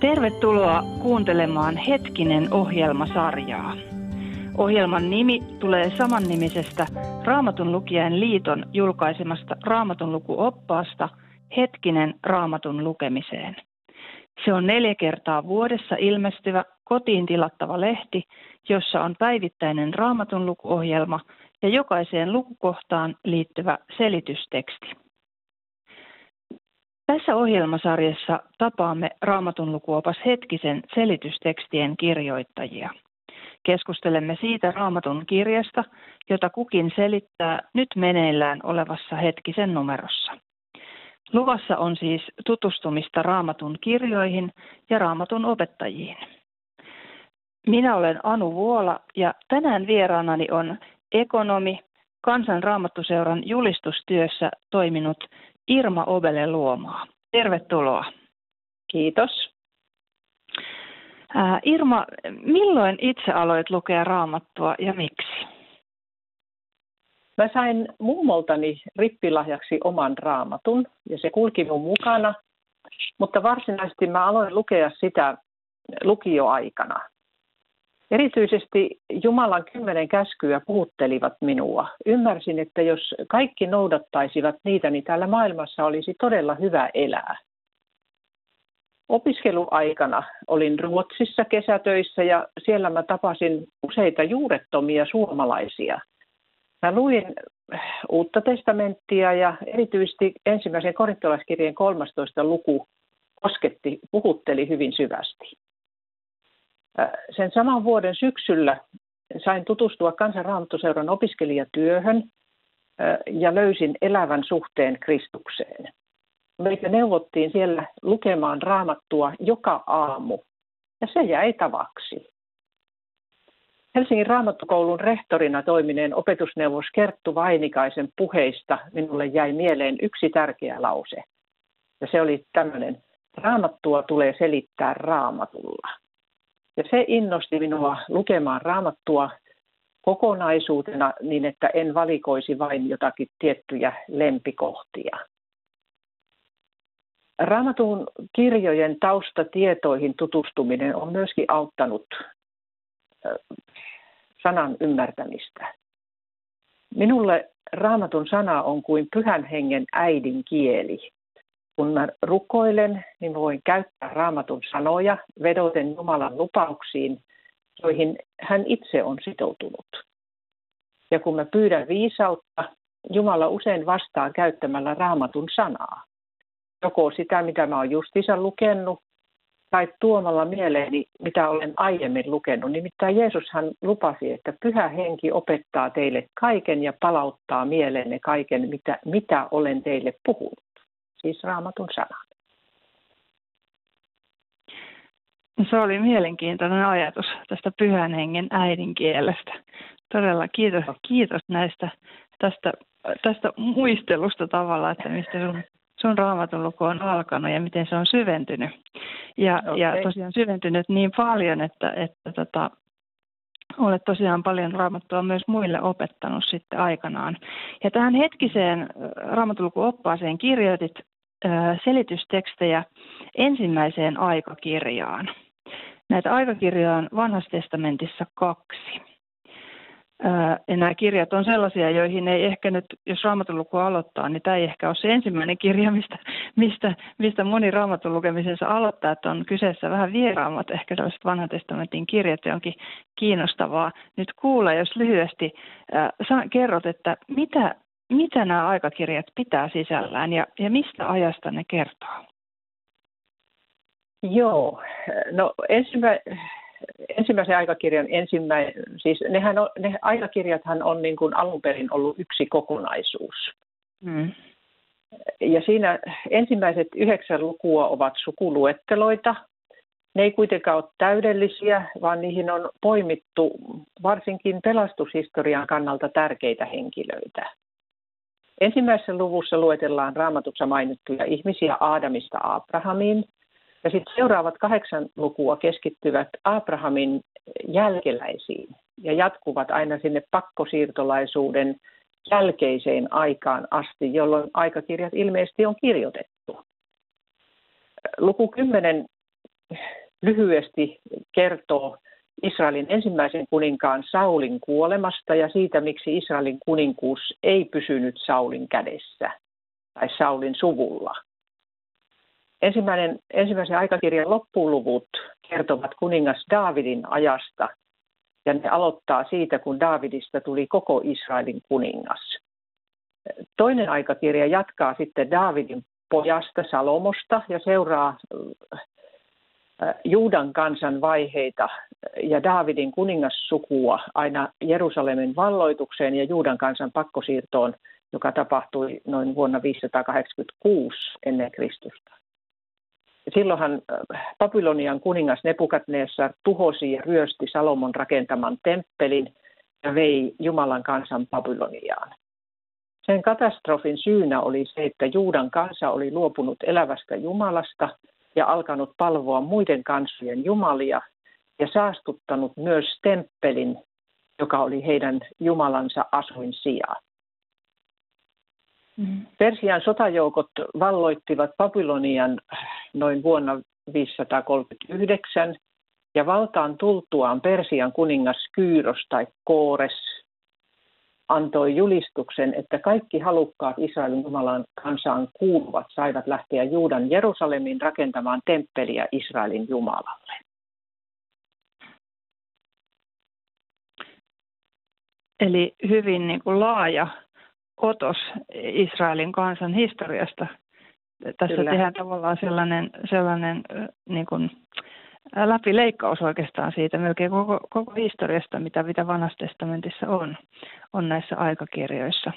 Tervetuloa kuuntelemaan Hetkinen ohjelmasarjaa. Ohjelman nimi tulee samannimisestä Raamatun lukijain liiton julkaisemasta Raamatun lukuoppaasta Hetkinen Raamatun lukemiseen. Se on neljä kertaa vuodessa ilmestyvä kotiin tilattava lehti, jossa on päivittäinen Raamatun lukuohjelma ja jokaiseen lukukohtaan liittyvä selitysteksti. Tässä ohjelmasarjassa tapaamme Raamatun lukuopas hetkisen selitystekstien kirjoittajia. Keskustelemme siitä Raamatun kirjasta, jota kukin selittää nyt meneillään olevassa hetkisen numerossa. Luvassa on siis tutustumista Raamatun kirjoihin ja Raamatun opettajiin. Minä olen Anu Vuola ja tänään vieraanani on ekonomi, Kansan Raamattuseuran julistustyössä toiminut Irma Obele Luomaa. Tervetuloa. Kiitos. Irma, milloin itse aloit lukea raamattua ja miksi? Mä sain mummoltani rippilahjaksi oman raamatun ja se kulki mun mukana, mutta varsinaisesti mä aloin lukea sitä lukioaikana. Erityisesti Jumalan kymmenen käskyä puhuttelivat minua. Ymmärsin, että jos kaikki noudattaisivat niitä, niin täällä maailmassa olisi todella hyvä elää. Opiskeluaikana olin Ruotsissa kesätöissä ja siellä mä tapasin useita juurettomia suomalaisia. Mä luin uutta testamenttia ja erityisesti ensimmäisen korintolaiskirjeen 13 luku kosketti, puhutteli hyvin syvästi. Sen saman vuoden syksyllä sain tutustua kansanraamattuseuran opiskelijatyöhön ja löysin elävän suhteen Kristukseen. Meitä neuvottiin siellä lukemaan raamattua joka aamu ja se jäi tavaksi. Helsingin raamattukoulun rehtorina toimineen opetusneuvos Kerttu Vainikaisen puheista minulle jäi mieleen yksi tärkeä lause. Ja se oli tämmöinen, raamattua tulee selittää raamatulla. Ja se innosti minua lukemaan raamattua kokonaisuutena niin, että en valikoisi vain jotakin tiettyjä lempikohtia. Raamatun kirjojen taustatietoihin tutustuminen on myöskin auttanut sanan ymmärtämistä. Minulle raamatun sana on kuin pyhän hengen äidin kieli kun mä rukoilen, niin voin käyttää raamatun sanoja vedoten Jumalan lupauksiin, joihin hän itse on sitoutunut. Ja kun mä pyydän viisautta, Jumala usein vastaa käyttämällä raamatun sanaa. Joko sitä, mitä mä oon justiinsa lukenut, tai tuomalla mieleeni, mitä olen aiemmin lukenut. Nimittäin Jeesus hän lupasi, että pyhä henki opettaa teille kaiken ja palauttaa mieleenne kaiken, mitä, mitä olen teille puhunut siis raamatun sanat. No, se oli mielenkiintoinen ajatus tästä pyhän hengen äidinkielestä. Todella kiitos, kiitos näistä tästä, tästä muistelusta tavalla, että mistä sun, sun raamatun luku on alkanut ja miten se on syventynyt. Ja, okay. ja tosiaan syventynyt niin paljon, että, että tota, olet tosiaan paljon raamattua myös muille opettanut sitten aikanaan. Ja tähän hetkiseen raamatulukuoppaaseen kirjoitit selitystekstejä ensimmäiseen aikakirjaan. Näitä aikakirjoja on vanhassa testamentissa kaksi. Ja nämä kirjat on sellaisia, joihin ei ehkä nyt, jos raamatun luku aloittaa, niin tämä ei ehkä ole se ensimmäinen kirja, mistä, mistä, mistä moni raamatun lukemisensa aloittaa, että on kyseessä vähän vieraammat ehkä sellaiset vanhan testamentin kirjat, ja onkin kiinnostavaa nyt kuulla, jos lyhyesti äh, kerrot, että mitä mitä nämä aikakirjat pitää sisällään ja, ja mistä ajasta ne kertoo? Joo, no ensimmä, ensimmäisen aikakirjan ensimmäinen, siis nehän on, ne aikakirjathan on niin kuin alun perin ollut yksi kokonaisuus. Hmm. Ja siinä ensimmäiset yhdeksän lukua ovat sukuluetteloita. Ne ei kuitenkaan ole täydellisiä, vaan niihin on poimittu varsinkin pelastushistorian kannalta tärkeitä henkilöitä. Ensimmäisessä luvussa luetellaan raamatussa mainittuja ihmisiä Aadamista Abrahamiin, ja sitten seuraavat kahdeksan lukua keskittyvät Abrahamin jälkeläisiin ja jatkuvat aina sinne pakkosiirtolaisuuden jälkeiseen aikaan asti, jolloin aikakirjat ilmeisesti on kirjoitettu. Luku 10 lyhyesti kertoo Israelin ensimmäisen kuninkaan Saulin kuolemasta ja siitä, miksi Israelin kuninkuus ei pysynyt Saulin kädessä tai Saulin suvulla. Ensimmäinen, ensimmäisen aikakirjan loppuluvut kertovat kuningas Daavidin ajasta ja ne aloittaa siitä, kun Daavidista tuli koko Israelin kuningas. Toinen aikakirja jatkaa sitten Daavidin pojasta Salomosta ja seuraa Juudan kansan vaiheita ja Daavidin kuningassukua aina Jerusalemin valloitukseen ja Juudan kansan pakkosiirtoon, joka tapahtui noin vuonna 586 ennen Kristusta. Silloinhan Babylonian kuningas Nebukadnessar tuhosi ja ryösti Salomon rakentaman temppelin ja vei Jumalan kansan Babyloniaan. Sen katastrofin syynä oli se, että Juudan kansa oli luopunut elävästä Jumalasta ja alkanut palvoa muiden kansojen jumalia ja saastuttanut myös temppelin, joka oli heidän Jumalansa asuin sijaan. Mm. Persian sotajoukot valloittivat Babylonian noin vuonna 539 ja valtaan tultuaan Persian kuningas Kyyros tai Koores antoi julistuksen, että kaikki halukkaat Israelin Jumalan kansaan kuuluvat saivat lähteä Juudan Jerusalemiin rakentamaan temppeliä Israelin Jumalalle. Eli hyvin niin kuin laaja otos Israelin kansan historiasta. Tässä Kyllä. tehdään tavallaan sellainen, sellainen niin kuin, läpileikkaus oikeastaan siitä melkein koko, koko historiasta, mitä, mitä vanhassa testamentissa on, on näissä aikakirjoissa.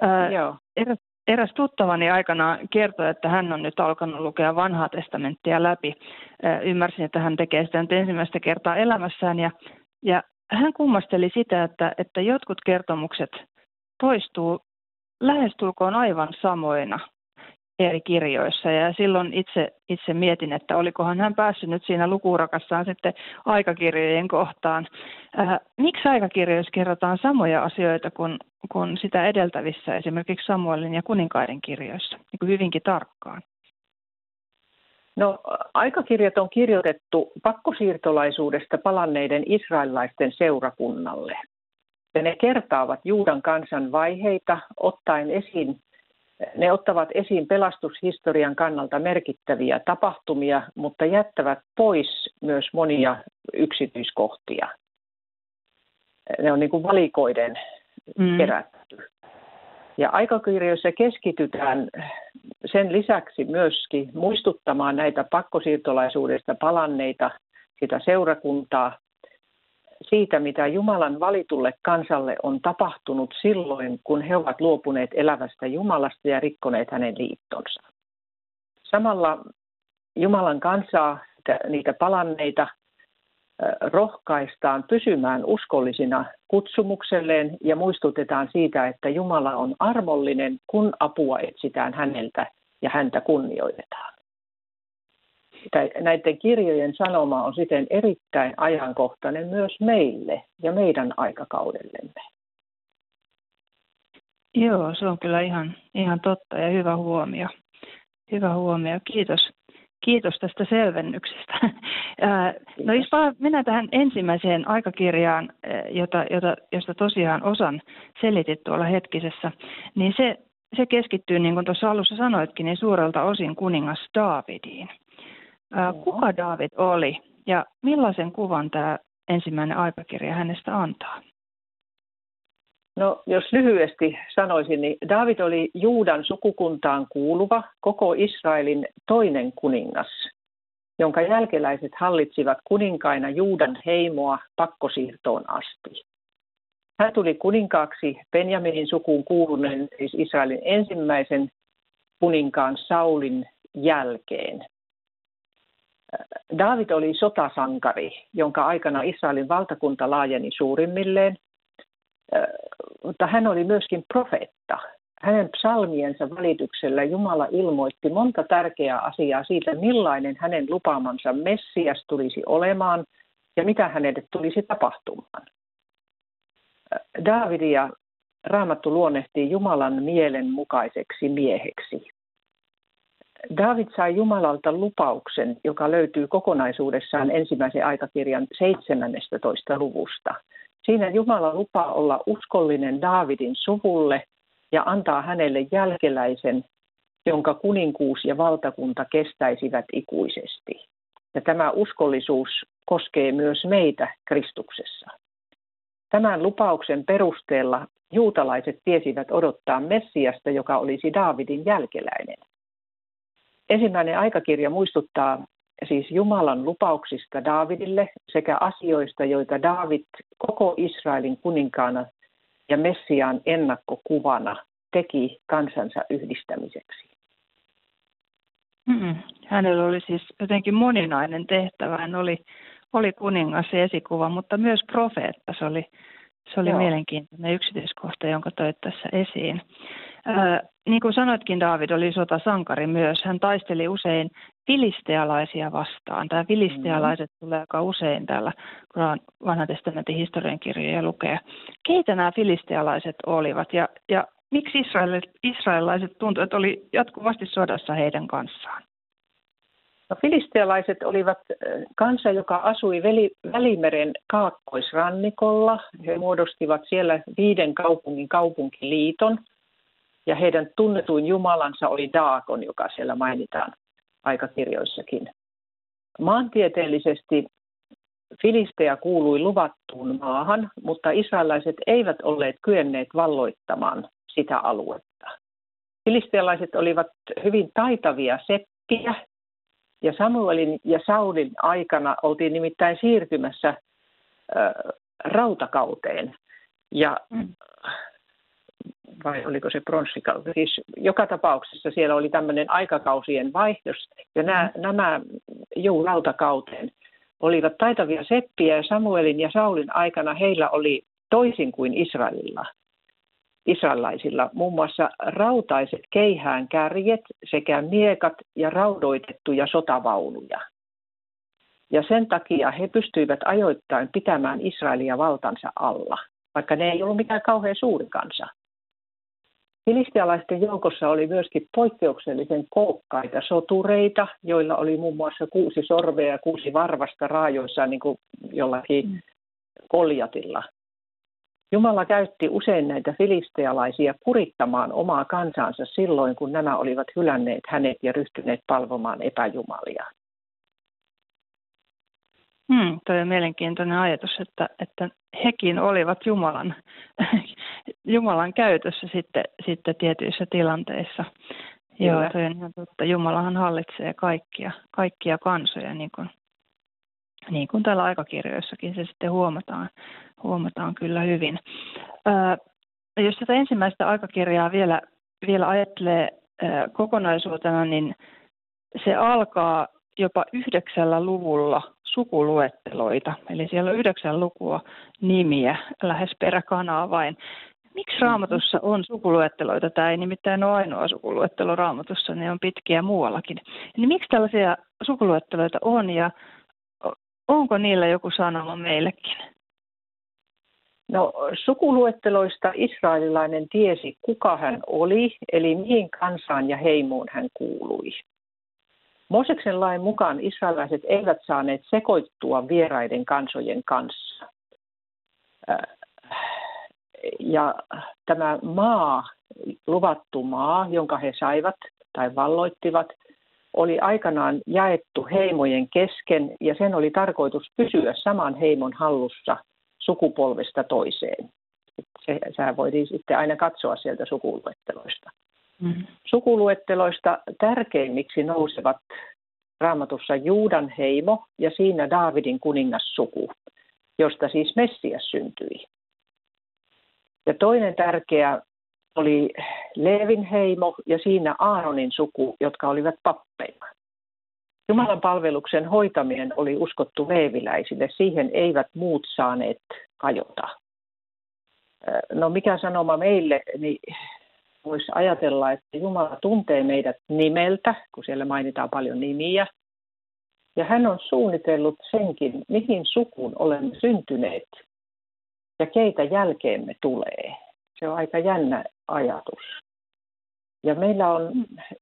Ää, Joo. Eräs, eräs tuttavani aikana kertoi, että hän on nyt alkanut lukea vanhaa testamenttia läpi. Ää, ymmärsin, että hän tekee sitä nyt ensimmäistä kertaa elämässään ja, ja hän kummasteli sitä, että, että jotkut kertomukset toistuu lähestulkoon aivan samoina eri kirjoissa. Ja silloin itse, itse mietin, että olikohan hän päässyt nyt siinä lukurakassaan sitten aikakirjojen kohtaan. Äh, miksi aikakirjoissa kerrotaan samoja asioita kuin, kuin sitä edeltävissä, esimerkiksi Samuelin ja kuninkaiden kirjoissa, niin kuin hyvinkin tarkkaan? No, aikakirjat on kirjoitettu pakkosiirtolaisuudesta palanneiden israelilaisten seurakunnalle. Ja ne kertaavat Juudan kansan vaiheita, ottaen esiin ne ottavat esiin pelastushistorian kannalta merkittäviä tapahtumia, mutta jättävät pois myös monia yksityiskohtia. Ne on niin kuin valikoiden mm. kerätty. Ja aikakirjoissa keskitytään sen lisäksi myöskin muistuttamaan näitä pakkosiirtolaisuudesta palanneita, sitä seurakuntaa, siitä, mitä Jumalan valitulle kansalle on tapahtunut silloin, kun he ovat luopuneet elävästä Jumalasta ja rikkoneet hänen liittonsa. Samalla Jumalan kansaa, niitä palanneita, rohkaistaan pysymään uskollisina kutsumukselleen ja muistutetaan siitä, että Jumala on armollinen, kun apua etsitään häneltä ja häntä kunnioitetaan näiden kirjojen sanoma on siten erittäin ajankohtainen myös meille ja meidän aikakaudellemme. Joo, se on kyllä ihan, ihan totta ja hyvä huomio. Hyvä huomio. Kiitos. Kiitos tästä selvennyksestä. No jos mennään tähän ensimmäiseen aikakirjaan, jota, jota, josta tosiaan osan selitit tuolla hetkisessä, niin se, se keskittyy, niin kuin tuossa alussa sanoitkin, niin suurelta osin kuningas Daavidiin. Kuka David oli ja millaisen kuvan tämä ensimmäinen aikakirja hänestä antaa? No, jos lyhyesti sanoisin, niin David oli Juudan sukukuntaan kuuluva koko Israelin toinen kuningas, jonka jälkeläiset hallitsivat kuninkaina Juudan heimoa pakkosiirtoon asti. Hän tuli kuninkaaksi Benjaminin sukuun kuuluneen, siis Israelin ensimmäisen kuninkaan Saulin jälkeen. David oli sotasankari, jonka aikana Israelin valtakunta laajeni suurimmilleen, mutta hän oli myöskin profeetta. Hänen psalmiensa välityksellä Jumala ilmoitti monta tärkeää asiaa siitä, millainen hänen lupaamansa Messias tulisi olemaan ja mitä hänelle tulisi tapahtumaan. Davidia Raamattu luonnehtii Jumalan mielen mukaiseksi mieheksi. David sai Jumalalta lupauksen, joka löytyy kokonaisuudessaan ensimmäisen aikakirjan 17. luvusta. Siinä Jumala lupaa olla uskollinen Davidin suvulle ja antaa hänelle jälkeläisen, jonka kuninkuus ja valtakunta kestäisivät ikuisesti. Ja tämä uskollisuus koskee myös meitä Kristuksessa. Tämän lupauksen perusteella juutalaiset tiesivät odottaa Messiasta, joka olisi Daavidin jälkeläinen. Ensimmäinen aikakirja muistuttaa siis Jumalan lupauksista Daavidille sekä asioista, joita Daavid koko Israelin kuninkaana ja Messiaan ennakkokuvana teki kansansa yhdistämiseksi. Mm-mm. Hänellä oli siis jotenkin moninainen tehtävä. Hän oli, oli kuningas ja esikuva, mutta myös profeetta. Se oli, se oli mielenkiintoinen yksityiskohta, jonka toit tässä esiin. Niin kuin sanoitkin, David oli sotasankari myös. Hän taisteli usein filistealaisia vastaan. Tämä filistealaiset mm. tulee aika usein täällä, kun on vanhan testamentin historiankirjoja lukee. Keitä nämä filistealaiset olivat ja, ja miksi israelilaiset tuntuivat, että oli jatkuvasti sodassa heidän kanssaan? No, filistealaiset olivat kansa, joka asui Välimeren kaakkoisrannikolla. He muodostivat siellä viiden kaupungin kaupunkiliiton ja heidän tunnetuin jumalansa oli Daakon, joka siellä mainitaan aikakirjoissakin. Maantieteellisesti Filistea kuului luvattuun maahan, mutta israelaiset eivät olleet kyenneet valloittamaan sitä aluetta. Filistealaiset olivat hyvin taitavia seppiä, ja Samuelin ja Saulin aikana oltiin nimittäin siirtymässä äh, rautakauteen. Ja mm. Vai oliko se pronssikausi? Siis joka tapauksessa siellä oli tämmöinen aikakausien vaihdos. Ja nämä, mm. nämä juu, rautakauteen olivat taitavia seppiä ja Samuelin ja Saulin aikana heillä oli toisin kuin Israelilla – israelaisilla muun muassa rautaiset keihään kärjet sekä miekat ja raudoitettuja sotavaunuja. Ja sen takia he pystyivät ajoittain pitämään Israelia valtansa alla, vaikka ne ei ollut mikään kauhean suuri kansa. Filistialaisten joukossa oli myöskin poikkeuksellisen kookkaita sotureita, joilla oli muun muassa kuusi sorvea ja kuusi varvasta raajoissa niin kuin jollakin mm. koljatilla. Jumala käytti usein näitä filistealaisia kurittamaan omaa kansansa silloin, kun nämä olivat hylänneet hänet ja ryhtyneet palvomaan epäjumalia. Hmm, toi on mielenkiintoinen ajatus, että, että hekin olivat Jumalan, Jumalan käytössä sitten, sitten tietyissä tilanteissa. Kyllä. Joo, toi on ihan totta. Jumalahan hallitsee kaikkia, kaikkia kansoja, niin kuin niin kuin täällä aikakirjoissakin se sitten huomataan, huomataan kyllä hyvin. Ää, jos tätä ensimmäistä aikakirjaa vielä, vielä ajattelee ää, kokonaisuutena, niin se alkaa jopa yhdeksällä luvulla sukuluetteloita. Eli siellä on yhdeksän lukua nimiä lähes peräkanaa vain. Miksi mm-hmm. raamatussa on sukuluetteloita? Tämä ei nimittäin ole ainoa sukuluettelo raamatussa, ne on pitkiä muuallakin. Niin miksi tällaisia sukuluetteloita on ja onko niillä joku sanoma meillekin? No sukuluetteloista israelilainen tiesi, kuka hän oli, eli mihin kansaan ja heimoon hän kuului. Moseksen lain mukaan israelaiset eivät saaneet sekoittua vieraiden kansojen kanssa. Äh, ja tämä maa, luvattu maa, jonka he saivat tai valloittivat, oli aikanaan jaettu heimojen kesken ja sen oli tarkoitus pysyä saman heimon hallussa sukupolvesta toiseen. Se, sehän voitiin sitten aina katsoa sieltä sukuluetteloista. Mm-hmm. Sukuluetteloista tärkeimmiksi nousevat raamatussa Juudan heimo ja siinä Daavidin kuningassuku, josta siis Messias syntyi. Ja toinen tärkeä oli Leevin heimo ja siinä Aaronin suku, jotka olivat pappeina. Jumalan palveluksen hoitaminen oli uskottu leeviläisille, siihen eivät muut saaneet kajota. No mikä sanoma meille, niin voisi ajatella, että Jumala tuntee meidät nimeltä, kun siellä mainitaan paljon nimiä. Ja hän on suunnitellut senkin, mihin sukuun olemme syntyneet ja keitä jälkeemme tulee. Se on aika jännä ajatus. Ja meillä on,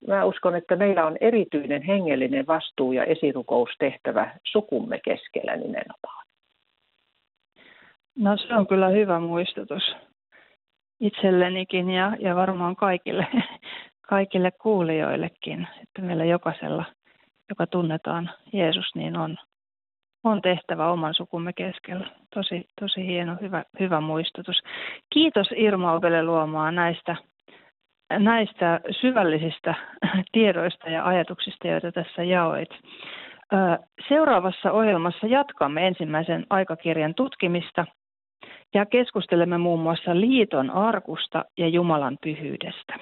mä uskon, että meillä on erityinen hengellinen vastuu ja esirukoustehtävä sukumme keskellä nimenomaan. No se on kyllä hyvä muistutus itsellenikin ja, ja varmaan kaikille, kaikille kuulijoillekin, että meillä jokaisella, joka tunnetaan Jeesus, niin on, on tehtävä oman sukumme keskellä. Tosi, tosi hieno, hyvä, hyvä muistutus. Kiitos Irma Opele Luomaa näistä, näistä syvällisistä tiedoista ja ajatuksista, joita tässä jaoit. Seuraavassa ohjelmassa jatkamme ensimmäisen aikakirjan tutkimista ja keskustelemme muun muassa liiton arkusta ja Jumalan pyhyydestä.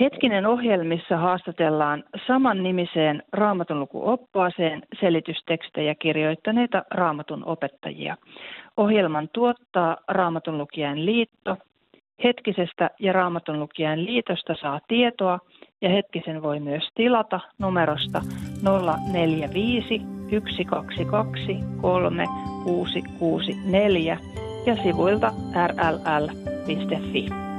Hetkinen ohjelmissa haastatellaan saman nimiseen raamatun lukuoppaaseen selitystekstejä kirjoittaneita raamatun opettajia. Ohjelman tuottaa Raamatun lukijan liitto. Hetkisestä ja Raamatun lukijan liitosta saa tietoa ja hetkisen voi myös tilata numerosta 045 122 3664 ja sivuilta rll.fi.